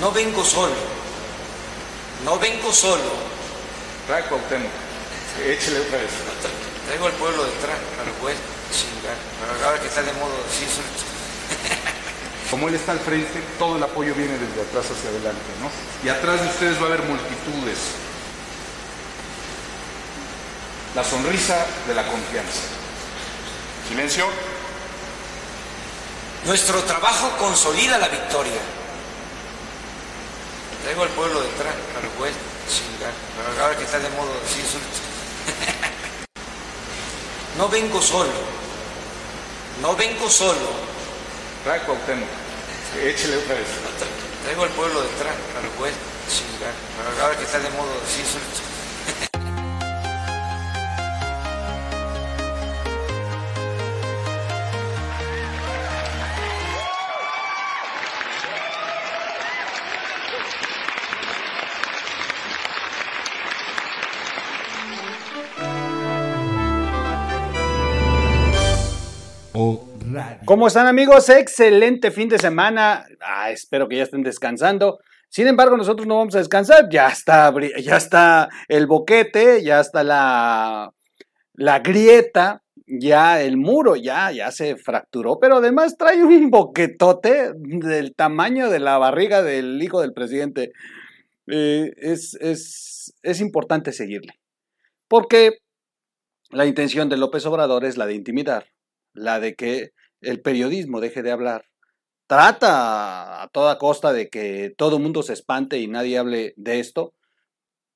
No vengo solo. No vengo solo. Trae Cuauhtémoc. Échele otra vez. Traigo al pueblo detrás, pero pues, chingar. Pero ahora que está de modo sí, eso- Como él está al frente, todo el apoyo viene desde atrás hacia adelante, ¿no? Y atrás de ustedes va a haber multitudes. La sonrisa de la confianza. Silencio. Nuestro trabajo consolida la victoria. Traigo al pueblo detrás, pero pues, chingar. Pero ahora que está de modo sí, eso- No vengo solo. No vengo solo. Trae Cuauhtémoc. Échele otra vez. Traigo al pueblo detrás, pero pues, chingar. Pero ahora que está de modo sí, eso- ¿Cómo están amigos? Excelente fin de semana. Ah, espero que ya estén descansando. Sin embargo, nosotros no vamos a descansar. Ya está, ya está el boquete, ya está la, la grieta, ya el muro, ya, ya se fracturó, pero además trae un boquetote del tamaño de la barriga del hijo del presidente. Eh, es, es, es importante seguirle. Porque la intención de López Obrador es la de intimidar, la de que el periodismo deje de hablar. Trata a toda costa de que todo el mundo se espante y nadie hable de esto,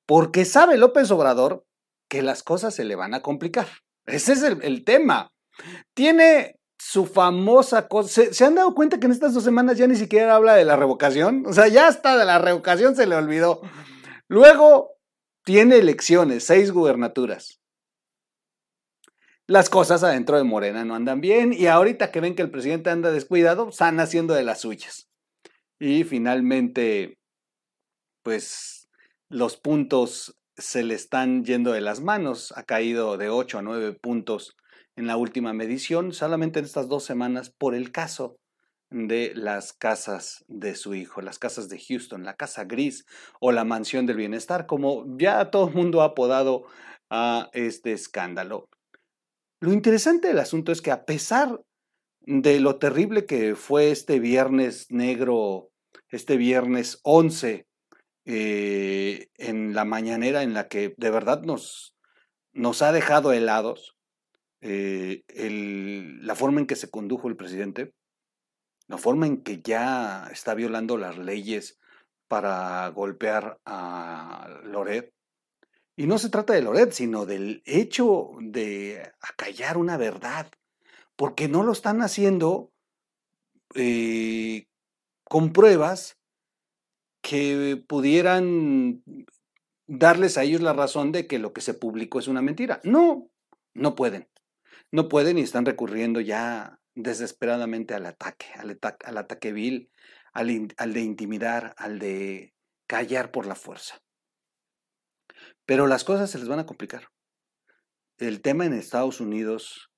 porque sabe López Obrador que las cosas se le van a complicar. Ese es el, el tema. Tiene su famosa cosa. ¿Se, se han dado cuenta que en estas dos semanas ya ni siquiera habla de la revocación? O sea, ya hasta de la revocación se le olvidó. Luego tiene elecciones, seis gubernaturas las cosas adentro de Morena no andan bien y ahorita que ven que el presidente anda descuidado, están haciendo de las suyas. Y finalmente, pues los puntos se le están yendo de las manos. Ha caído de 8 a 9 puntos en la última medición, solamente en estas dos semanas, por el caso de las casas de su hijo, las casas de Houston, la casa gris o la mansión del bienestar, como ya todo el mundo ha apodado a este escándalo. Lo interesante del asunto es que a pesar de lo terrible que fue este viernes negro, este viernes 11, eh, en la mañanera en la que de verdad nos, nos ha dejado helados, eh, la forma en que se condujo el presidente, la forma en que ya está violando las leyes para golpear a Loret, y no se trata de Loret, sino del hecho de acallar una verdad, porque no lo están haciendo eh, con pruebas que pudieran darles a ellos la razón de que lo que se publicó es una mentira. No, no pueden. No pueden y están recurriendo ya desesperadamente al ataque, al, ata- al ataque vil, al de intimidar, al de callar por la fuerza. Pero las cosas se les van a complicar. El tema en Estados Unidos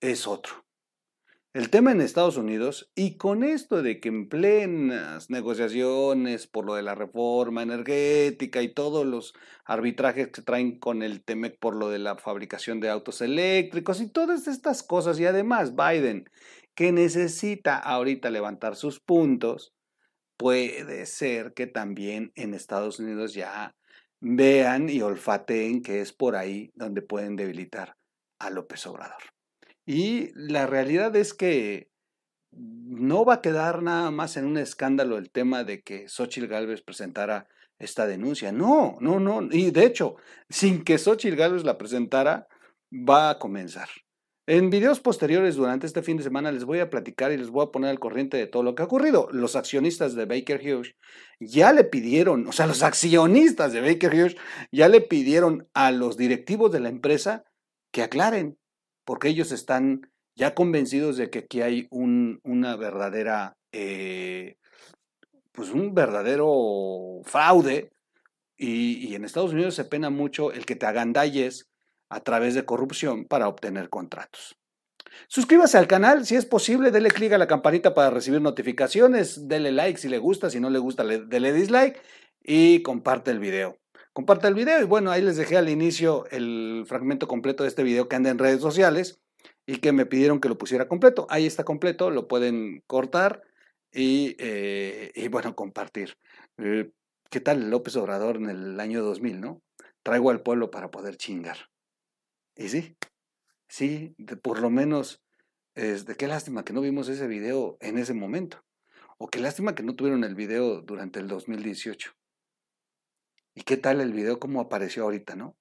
es otro. El tema en Estados Unidos, y con esto de que en plenas negociaciones por lo de la reforma energética y todos los arbitrajes que traen con el TEMEC por lo de la fabricación de autos eléctricos y todas estas cosas, y además Biden, que necesita ahorita levantar sus puntos, puede ser que también en Estados Unidos ya vean y olfateen que es por ahí donde pueden debilitar a López Obrador. Y la realidad es que no va a quedar nada más en un escándalo el tema de que Xochitl Gálvez presentara esta denuncia. No, no, no. Y de hecho, sin que Xochitl Gálvez la presentara, va a comenzar. En videos posteriores durante este fin de semana les voy a platicar y les voy a poner al corriente de todo lo que ha ocurrido. Los accionistas de Baker Hughes ya le pidieron, o sea, los accionistas de Baker Hughes ya le pidieron a los directivos de la empresa que aclaren, porque ellos están ya convencidos de que aquí hay un, una verdadera, eh, pues un verdadero fraude. Y, y en Estados Unidos se pena mucho el que te agandalles a través de corrupción para obtener contratos. Suscríbase al canal, si es posible, dele clic a la campanita para recibir notificaciones, dele like si le gusta, si no le gusta, dele dislike y comparte el video. Comparte el video y bueno, ahí les dejé al inicio el fragmento completo de este video que anda en redes sociales y que me pidieron que lo pusiera completo. Ahí está completo, lo pueden cortar y, eh, bueno, compartir. Eh, ¿Qué tal López Obrador en el año 2000, no? Traigo al pueblo para poder chingar. Y sí, sí, por lo menos, de qué lástima que no vimos ese video en ese momento. O qué lástima que no tuvieron el video durante el 2018. ¿Y qué tal el video cómo apareció ahorita, no?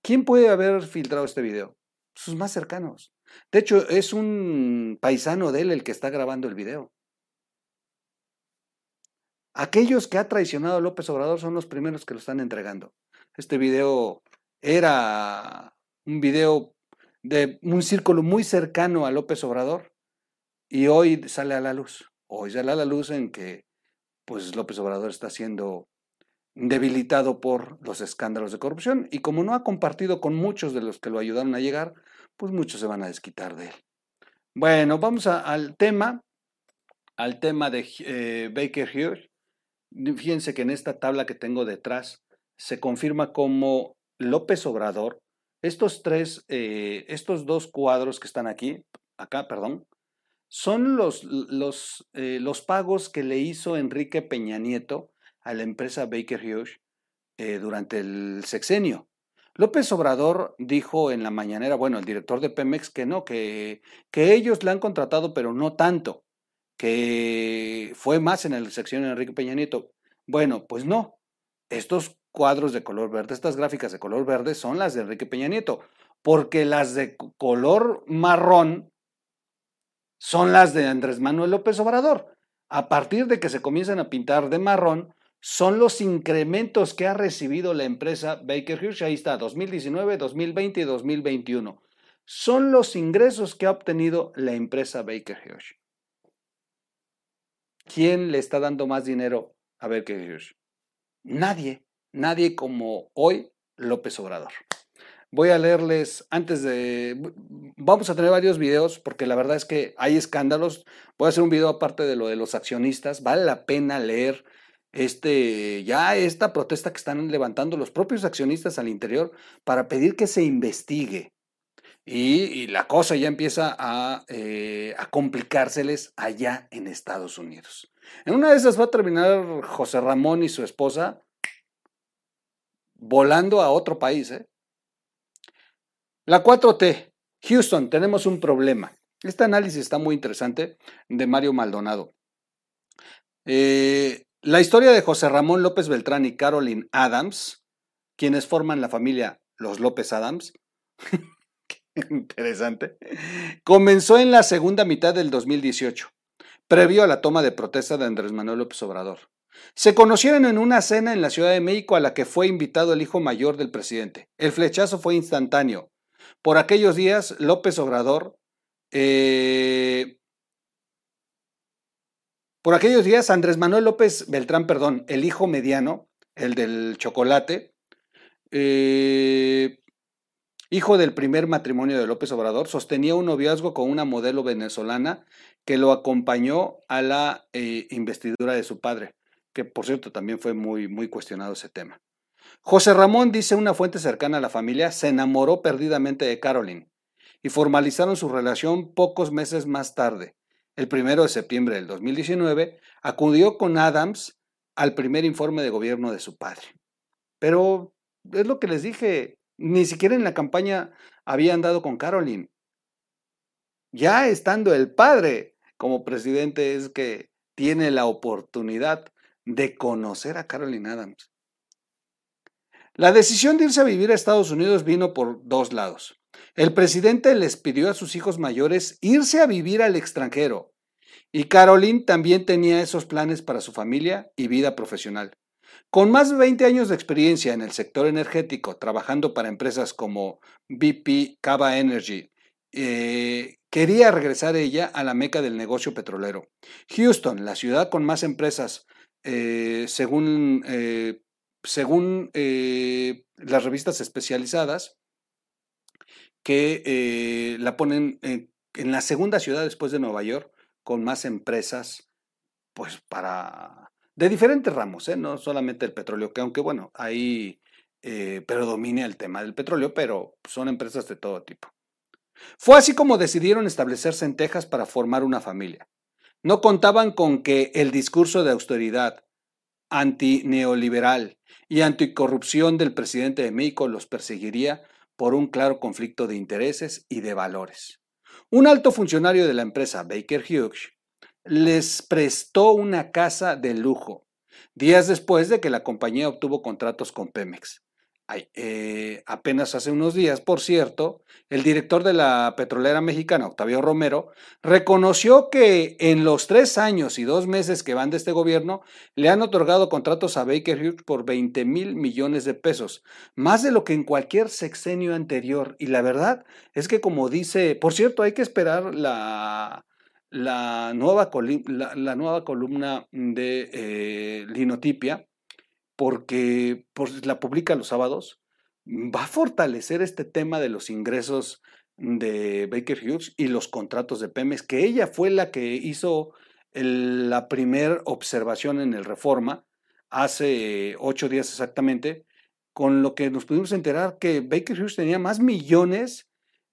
¿Quién puede haber filtrado este video? Sus más cercanos. De hecho, es un paisano de él el que está grabando el video. Aquellos que ha traicionado a López Obrador son los primeros que lo están entregando. Este video era un video de un círculo muy cercano a López Obrador y hoy sale a la luz. Hoy sale a la luz en que pues López Obrador está siendo debilitado por los escándalos de corrupción y como no ha compartido con muchos de los que lo ayudaron a llegar, pues muchos se van a desquitar de él. Bueno, vamos al tema, al tema de eh, Baker Hughes. Fíjense que en esta tabla que tengo detrás se confirma como López Obrador, estos tres, eh, estos dos cuadros que están aquí, acá, perdón, son los, los, eh, los pagos que le hizo Enrique Peña Nieto a la empresa Baker Hughes eh, durante el sexenio. López Obrador dijo en la mañanera, bueno, el director de Pemex, que no, que, que ellos le han contratado, pero no tanto, que fue más en el sexenio de Enrique Peña Nieto. Bueno, pues no. Estos cuadros de color verde, estas gráficas de color verde son las de Enrique Peña Nieto, porque las de color marrón son las de Andrés Manuel López Obrador. A partir de que se comienzan a pintar de marrón, son los incrementos que ha recibido la empresa Baker Hughes. Ahí está, 2019, 2020 y 2021. Son los ingresos que ha obtenido la empresa Baker Hughes. ¿Quién le está dando más dinero a Baker Hughes? Nadie, nadie como hoy López Obrador. Voy a leerles antes de... Vamos a tener varios videos porque la verdad es que hay escándalos. Voy a hacer un video aparte de lo de los accionistas. Vale la pena leer este, ya esta protesta que están levantando los propios accionistas al interior para pedir que se investigue. Y, la cosa ya empieza a, eh, a, complicárseles allá en Estados Unidos. En una de esas va a terminar José Ramón y su esposa volando a otro país. ¿eh? La 4T, Houston, tenemos un problema. Este análisis está muy interesante de Mario Maldonado. Eh, la historia de José Ramón López Beltrán y Caroline Adams, quienes forman la familia Los López Adams, interesante, comenzó en la segunda mitad del 2018, previo a la toma de protesta de Andrés Manuel López Obrador. Se conocieron en una cena en la Ciudad de México a la que fue invitado el hijo mayor del presidente. El flechazo fue instantáneo. Por aquellos días, López Obrador eh, por aquellos días, Andrés Manuel López Beltrán, perdón, el hijo mediano, el del chocolate, eh, hijo del primer matrimonio de López Obrador, sostenía un noviazgo con una modelo venezolana que lo acompañó a la eh, investidura de su padre, que por cierto también fue muy, muy cuestionado ese tema. José Ramón, dice una fuente cercana a la familia, se enamoró perdidamente de Caroline y formalizaron su relación pocos meses más tarde el primero de septiembre del 2019, acudió con Adams al primer informe de gobierno de su padre. Pero es lo que les dije, ni siquiera en la campaña había andado con Caroline. Ya estando el padre como presidente es que tiene la oportunidad de conocer a Caroline Adams. La decisión de irse a vivir a Estados Unidos vino por dos lados. El presidente les pidió a sus hijos mayores irse a vivir al extranjero. Y Caroline también tenía esos planes para su familia y vida profesional. Con más de 20 años de experiencia en el sector energético, trabajando para empresas como BP, Cava Energy, eh, quería regresar ella a la meca del negocio petrolero. Houston, la ciudad con más empresas, eh, según, eh, según las revistas especializadas, que eh, la ponen en la segunda ciudad después de Nueva York con más empresas, pues para, de diferentes ramos, ¿eh? no solamente el petróleo, que aunque bueno, ahí eh, predomina el tema del petróleo, pero son empresas de todo tipo. Fue así como decidieron establecerse en Texas para formar una familia. No contaban con que el discurso de austeridad, antineoliberal y anticorrupción del presidente de México los perseguiría por un claro conflicto de intereses y de valores. Un alto funcionario de la empresa Baker Hughes les prestó una casa de lujo, días después de que la compañía obtuvo contratos con Pemex. Eh, apenas hace unos días, por cierto, el director de la petrolera mexicana, Octavio Romero, reconoció que en los tres años y dos meses que van de este gobierno, le han otorgado contratos a Baker Hughes por 20 mil millones de pesos, más de lo que en cualquier sexenio anterior. Y la verdad es que, como dice, por cierto, hay que esperar la, la, nueva, la, nueva columna de eh, Linotipia porque la publica los sábados, va a fortalecer este tema de los ingresos de Baker Hughes y los contratos de Pemex, que ella fue la que hizo la primera observación en el Reforma hace ocho días exactamente, con lo que nos pudimos enterar que Baker Hughes tenía más millones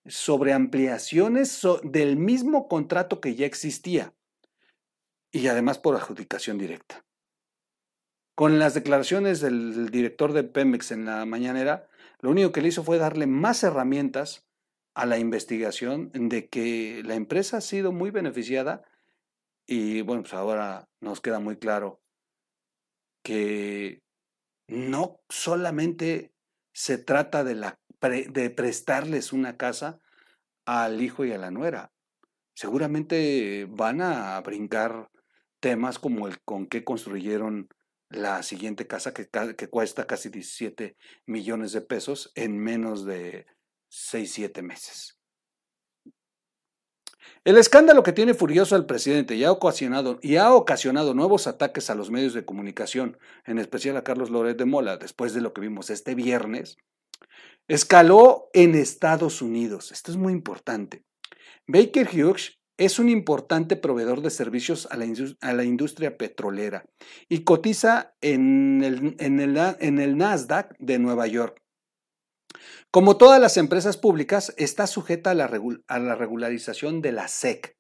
sobre ampliaciones del mismo contrato que ya existía y además por adjudicación directa. Con las declaraciones del director de Pemex en la mañanera, lo único que le hizo fue darle más herramientas a la investigación de que la empresa ha sido muy beneficiada y bueno, pues ahora nos queda muy claro que no solamente se trata de, la de prestarles una casa al hijo y a la nuera, seguramente van a brincar temas como el con qué construyeron la siguiente casa que, que, cuesta casi 17 millones de pesos en menos de 6, 7 meses. El escándalo que tiene furioso al presidente y ha, ocasionado, y ha ocasionado nuevos ataques a los medios de comunicación, en especial a Carlos Loret de Mola, después de lo que vimos este viernes, escaló en Estados Unidos. Esto es muy importante. Baker Hughes es un importante proveedor de servicios a la, industria petrolera y cotiza en el, Nasdaq de Nueva York. Como todas las empresas públicas, está sujeta a la, a la regularización de la SEC,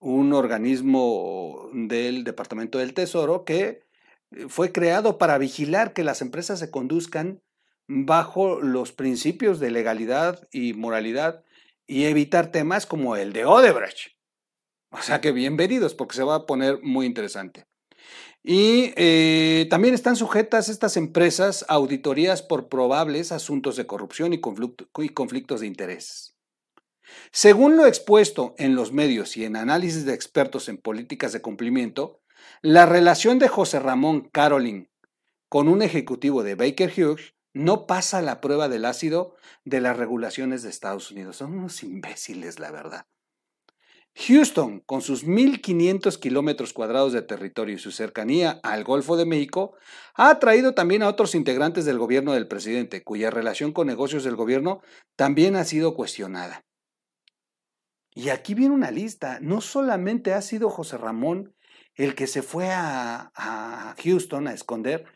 un organismo del Departamento del Tesoro que eh, fue creado para vigilar que las empresas se conduzcan bajo los principios de legalidad y moralidad y evitar temas como el de Odebrecht. O sea que bienvenidos porque se va a poner muy interesante. Y eh, también están sujetas estas empresas a auditorías por probables asuntos de corrupción y, y conflictos de interés. Según lo expuesto en los medios y en análisis de expertos en políticas de cumplimiento, la relación de José Ramón Carolyn con un ejecutivo de Baker Hughes no pasa la prueba del ácido de las regulaciones de Estados Unidos. Son unos imbéciles, la verdad. Houston, con sus 1.500 kilómetros cuadrados de territorio y su cercanía al Golfo de México, ha atraído también a otros integrantes del gobierno del presidente, cuya relación con negocios del gobierno también ha sido cuestionada. Y aquí viene una lista. No solamente ha sido José Ramón el que se fue a, a Houston a esconder,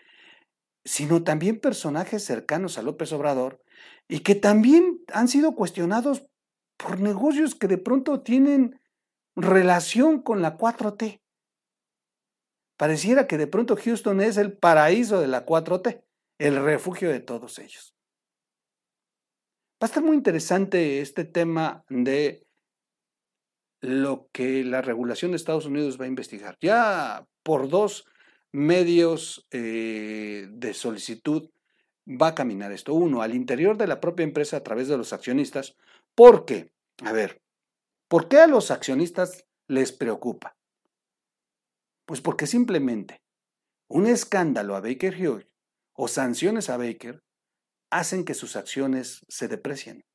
sino también personajes cercanos a López Obrador y que también han sido cuestionados por negocios que de pronto tienen relación con la 4T. Pareciera que de pronto Houston es el paraíso de la 4T, el refugio de todos ellos. Va a estar muy interesante este tema de lo que la regulación de Estados Unidos va a investigar. Ya por dos medios eh, de solicitud va a caminar esto. Uno, al interior de la propia empresa a través de los accionistas. ¿Por qué? A ver, ¿por qué a los accionistas les preocupa? Pues porque simplemente un escándalo a Baker Hughes o sanciones a Baker hacen que sus acciones se deprecien.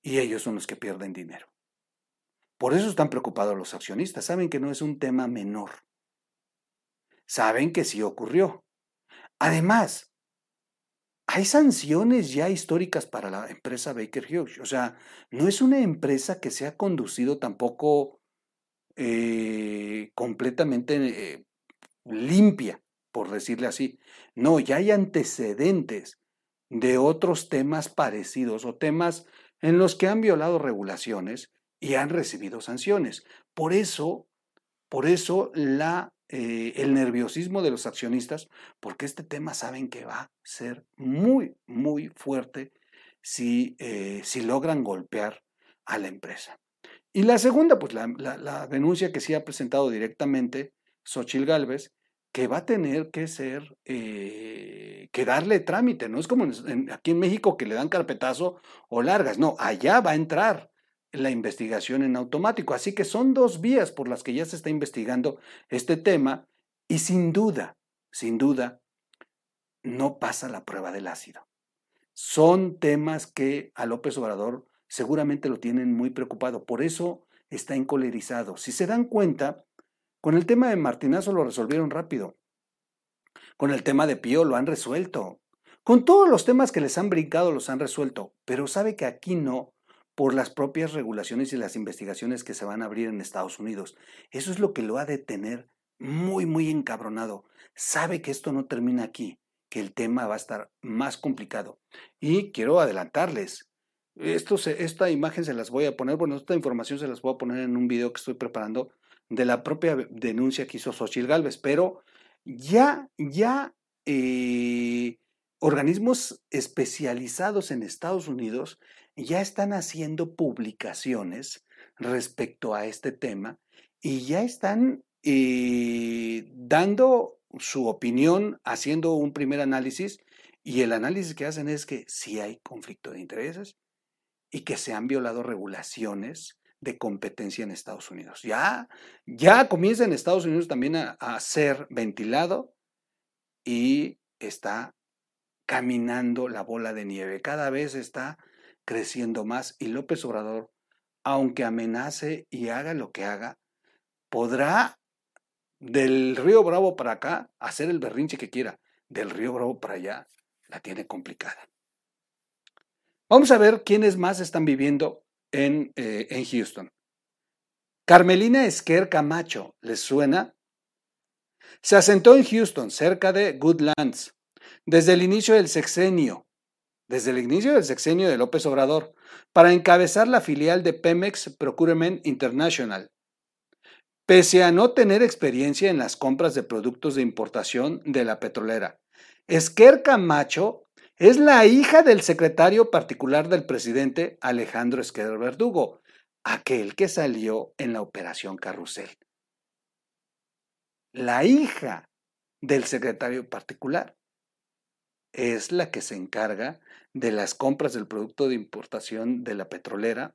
Y ellos son los que pierden dinero. Por eso están preocupados los accionistas. Saben que no es un tema menor saben que sí ocurrió. Además, hay sanciones ya históricas para la empresa Baker Hughes. O sea, no es una empresa que se ha conducido tampoco eh, completamente eh, limpia, por decirle así. No, ya hay antecedentes de otros temas parecidos o temas en los que han violado regulaciones y han recibido sanciones. Por eso, por eso la eh, el nerviosismo de los accionistas, porque este tema saben que va a ser muy, muy fuerte si, eh, si logran golpear a la empresa. Y la segunda, pues la, denuncia que sí ha presentado directamente Xochil Gálvez, que va a tener que ser, eh, que darle trámite, no es como aquí en México que le dan carpetazo o largas, no, allá va a entrar la investigación en automático. Así que son dos vías por las que ya se está investigando este tema y sin duda, sin duda, no pasa la prueba del ácido. Son temas que a López Obrador seguramente lo tienen muy preocupado, por eso está encolerizado. Si se dan cuenta, con el tema de Martinazo lo resolvieron rápido. Con el tema de Pío lo han resuelto. Con todos los temas que les han brincado los han resuelto, pero sabe que aquí no, por las propias regulaciones y las investigaciones que se van a abrir en Estados Unidos. Eso es lo que lo ha de tener muy, muy encabronado. Sabe que esto no termina aquí, que el tema va a estar más complicado. Y quiero adelantarles, esto esta imagen se las voy a poner, bueno, esta información se las voy a poner en un video que estoy preparando de la propia denuncia que hizo Xochitl Galvez, pero ya, ya eh, organismos especializados en Estados Unidos ya están haciendo publicaciones respecto a este tema y ya están eh, dando su opinión, haciendo un primer análisis y el análisis que hacen es que sí hay conflicto de intereses y que se han violado regulaciones de competencia en Estados Unidos. Ya, ya comienza en Estados Unidos también a, a ser ventilado y está caminando la bola de nieve. Cada vez está creciendo más y López Obrador, aunque amenace y haga lo que haga, podrá del río Bravo para acá hacer el berrinche que quiera, del río Bravo para allá la tiene complicada. Vamos a ver quiénes más están viviendo en, eh, en Houston. Carmelina Esquer Camacho, ¿les suena? Se asentó en Houston, cerca de Goodlands, desde el inicio del sexenio desde el inicio del sexenio de López Obrador para encabezar la filial de Pemex Procurement International. Pese a no tener experiencia en las compras de productos de importación de la petrolera, Esquer Camacho es la hija del secretario particular del presidente Alejandro Esquer Verdugo, aquel que salió en la operación Carrusel. La hija del secretario particular es la que se encarga de las compras del producto de importación de la petrolera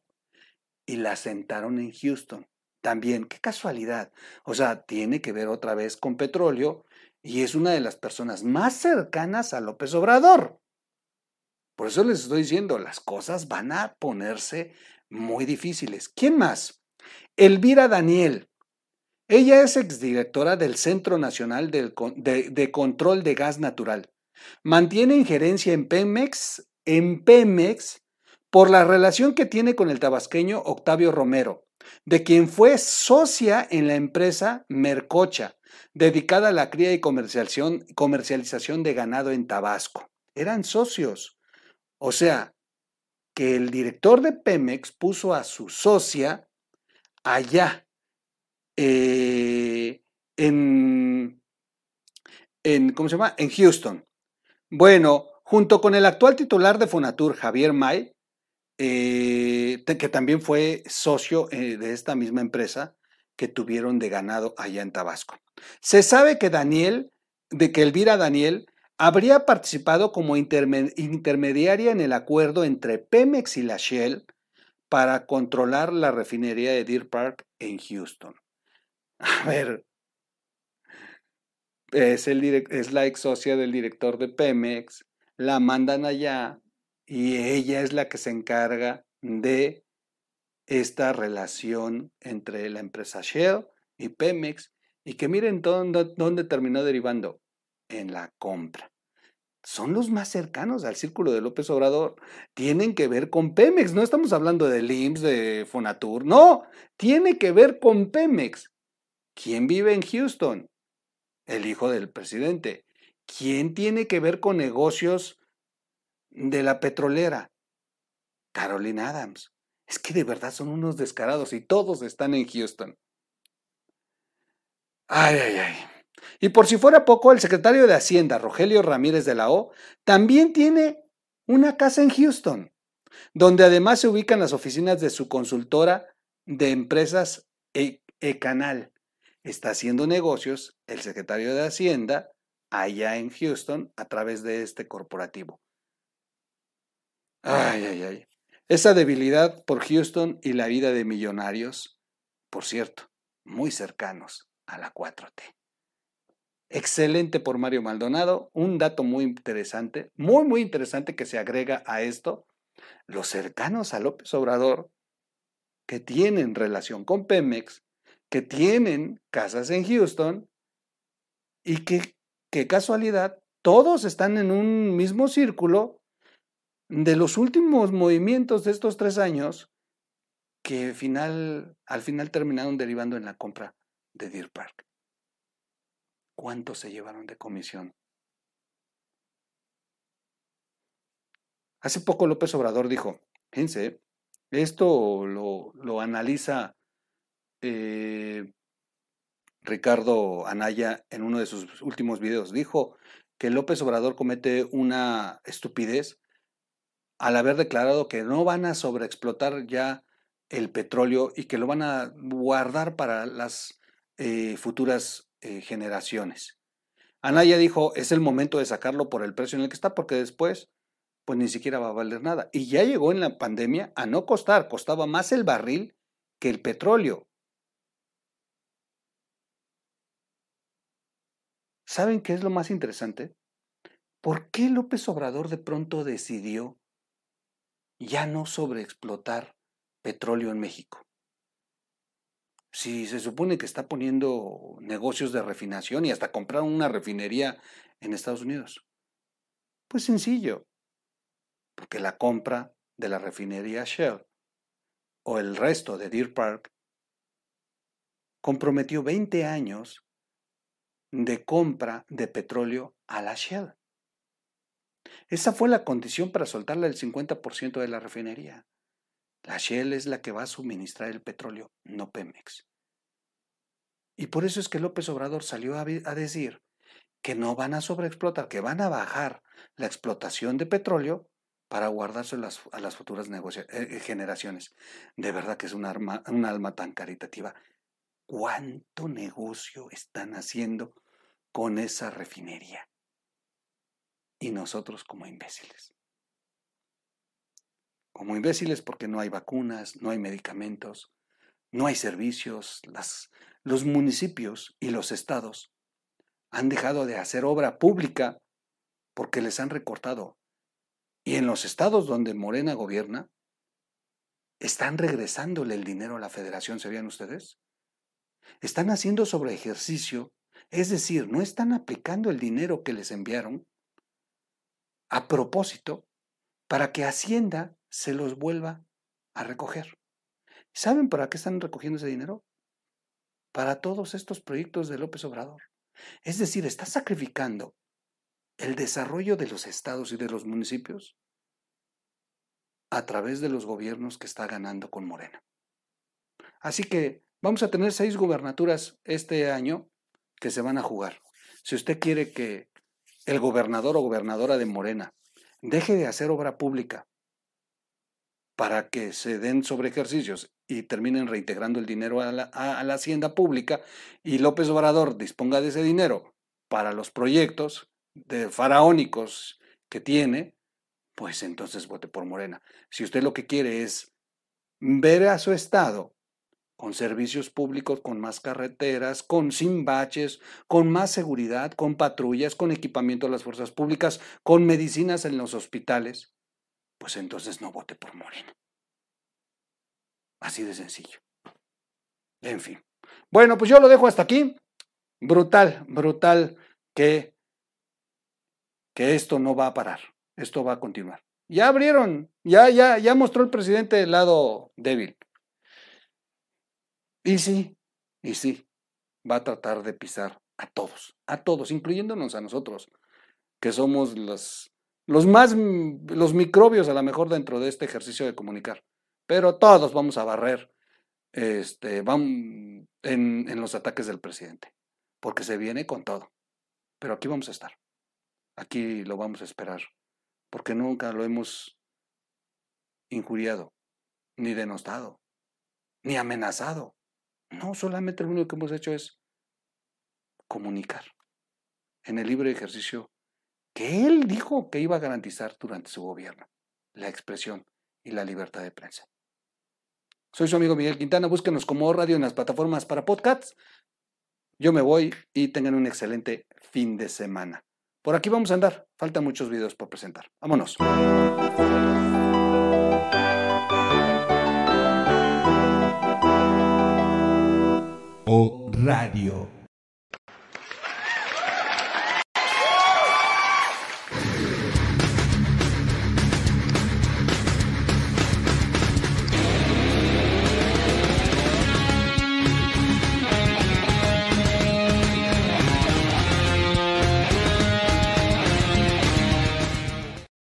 y la sentaron en Houston. También, qué casualidad. O sea, tiene que ver otra vez con petróleo y es una de las personas más cercanas a López Obrador. Por eso les estoy diciendo, las cosas van a ponerse muy difíciles. ¿Quién más? Elvira Daniel. Ella es exdirectora del Centro Nacional de, Control de Gas Natural. Mantiene injerencia en Pemex, en Pemex por la relación que tiene con el tabasqueño Octavio Romero, de quien fue socia en la empresa Mercocha, dedicada a la cría y comercialización, de ganado en Tabasco. Eran socios. O sea, que el director de Pemex puso a su socia allá eh, en, ¿cómo se llama? En Houston. Bueno, junto con el actual titular de Fonatur, Javier May, eh, que también fue socio eh, de esta misma empresa que tuvieron de ganado allá en Tabasco. Se sabe que Daniel, de que Elvira Daniel, habría participado como intermediaria en el acuerdo entre Pemex y la Shell para controlar la refinería de Deer Park en Houston. A ver, es, la ex socia del director de Pemex, la mandan allá y ella es la que se encarga de esta relación entre la empresa Shell y Pemex y que miren dónde, dónde terminó derivando en la compra. son los más cercanos al círculo de López Obrador. Tienen que ver con Pemex. No estamos hablando de IMSS, de Fonatur. No, tiene que ver con Pemex. ¿Quién vive en Houston? El hijo del presidente. ¿Quién tiene que ver con negocios de la petrolera? Carolina Adams. Es que de verdad son unos descarados y todos están en Houston. Ay, ay, ay. Y por si fuera poco, el secretario de Hacienda, Rogelio Ramírez de la O, también tiene una casa en Houston, donde además se ubican las oficinas de su consultora de empresas E-Canal. Está haciendo negocios el secretario de Hacienda allá en Houston a través de este corporativo. Ay, ay, ay. Esa debilidad por Houston y la vida de millonarios, por cierto, muy cercanos a la 4T. Excelente por Mario Maldonado. Un dato muy interesante, muy, muy interesante que se agrega a esto. Los cercanos a López Obrador, que tienen relación con Pemex, que tienen casas en Houston y que, qué casualidad, todos están en un mismo círculo de los últimos movimientos de estos tres años que final, al final terminaron derivando en la compra de Deer Park. ¿Cuántos se llevaron de comisión? Hace poco López Obrador dijo, fíjense, esto lo, analiza eh, Ricardo Anaya en uno de sus últimos videos. Dijo que López Obrador comete una estupidez al haber declarado que no van a sobreexplotar ya el petróleo y que lo van a guardar para las eh, futuras eh, generaciones. Anaya dijo, es el momento de sacarlo por el precio en el que está, porque después, pues ni siquiera va a valer nada. Y ya llegó en la pandemia a no costar, costaba más el barril que el petróleo. ¿Saben qué es lo más interesante? ¿Por qué López Obrador de pronto decidió ya no sobreexplotar petróleo en México? si se supone que está poniendo negocios de refinación y hasta comprar una refinería en Estados Unidos? Pues sencillo, porque la compra de la refinería Shell o el resto de Deer Park comprometió 20 años de compra de petróleo a la Shell. Esa fue la condición para soltarle el 50% de la refinería. La Shell es la que va a suministrar el petróleo, no Pemex. Y por eso es que López Obrador salió a, decir que no van a sobreexplotar, que van a bajar la explotación de petróleo para guardarse a las futuras eh, eh, generaciones. De verdad que es un, arma, un alma tan caritativa. ¿Cuánto negocio están haciendo con esa refinería? Y nosotros como imbéciles como imbéciles porque no hay vacunas, no hay medicamentos, no hay servicios, las, los municipios y los estados han dejado de hacer obra pública porque les han recortado. Y en los estados donde Morena gobierna, están regresándole el dinero a la federación, ¿sabían ustedes? Están haciendo sobre ejercicio, es decir, no están aplicando el dinero que les enviaron a propósito para que Hacienda se los vuelva a recoger. ¿Saben para qué están recogiendo ese dinero? Para todos estos proyectos de López Obrador. Es decir, está sacrificando el desarrollo de los estados y de los municipios a través de los gobiernos que está ganando con Morena. Así que vamos a tener seis gubernaturas este año que se van a jugar. Si usted quiere que el gobernador o gobernadora de Morena deje de hacer obra pública para que se den sobre ejercicios y terminen reintegrando el dinero a la, hacienda pública y López Obrador disponga de ese dinero para los proyectos de faraónicos que tiene, pues entonces vote por Morena. Si usted lo que quiere es ver a su estado con servicios públicos, con más carreteras, con sin baches, con más seguridad, con patrullas, con equipamiento de las fuerzas públicas, con medicinas en los hospitales, pues entonces no vote por Morena. Así de sencillo. En fin. Bueno, pues yo lo dejo hasta aquí. Brutal, brutal que que esto no va a parar, esto va a continuar. Ya abrieron, ya, ya, ya mostró el presidente el lado débil. Y sí, y sí, va a tratar de pisar a todos, a todos, incluyéndonos a nosotros, que somos los, los más, los microbios a lo mejor dentro de este ejercicio de comunicar. Pero todos vamos a barrer este, vamos en, en los ataques del presidente, porque se viene con todo. Pero aquí vamos a estar, aquí lo vamos a esperar, porque nunca lo hemos injuriado, ni denostado, ni amenazado. No, solamente lo único que hemos hecho es comunicar en el libre ejercicio que él dijo que iba a garantizar durante su gobierno, la expresión y la libertad de prensa. Soy su amigo Miguel Quintana, búsquenos como radio en las plataformas para podcasts. Yo me voy y tengan un excelente fin de semana. Por aquí vamos a andar, faltan muchos videos por presentar. Vámonos. Radio.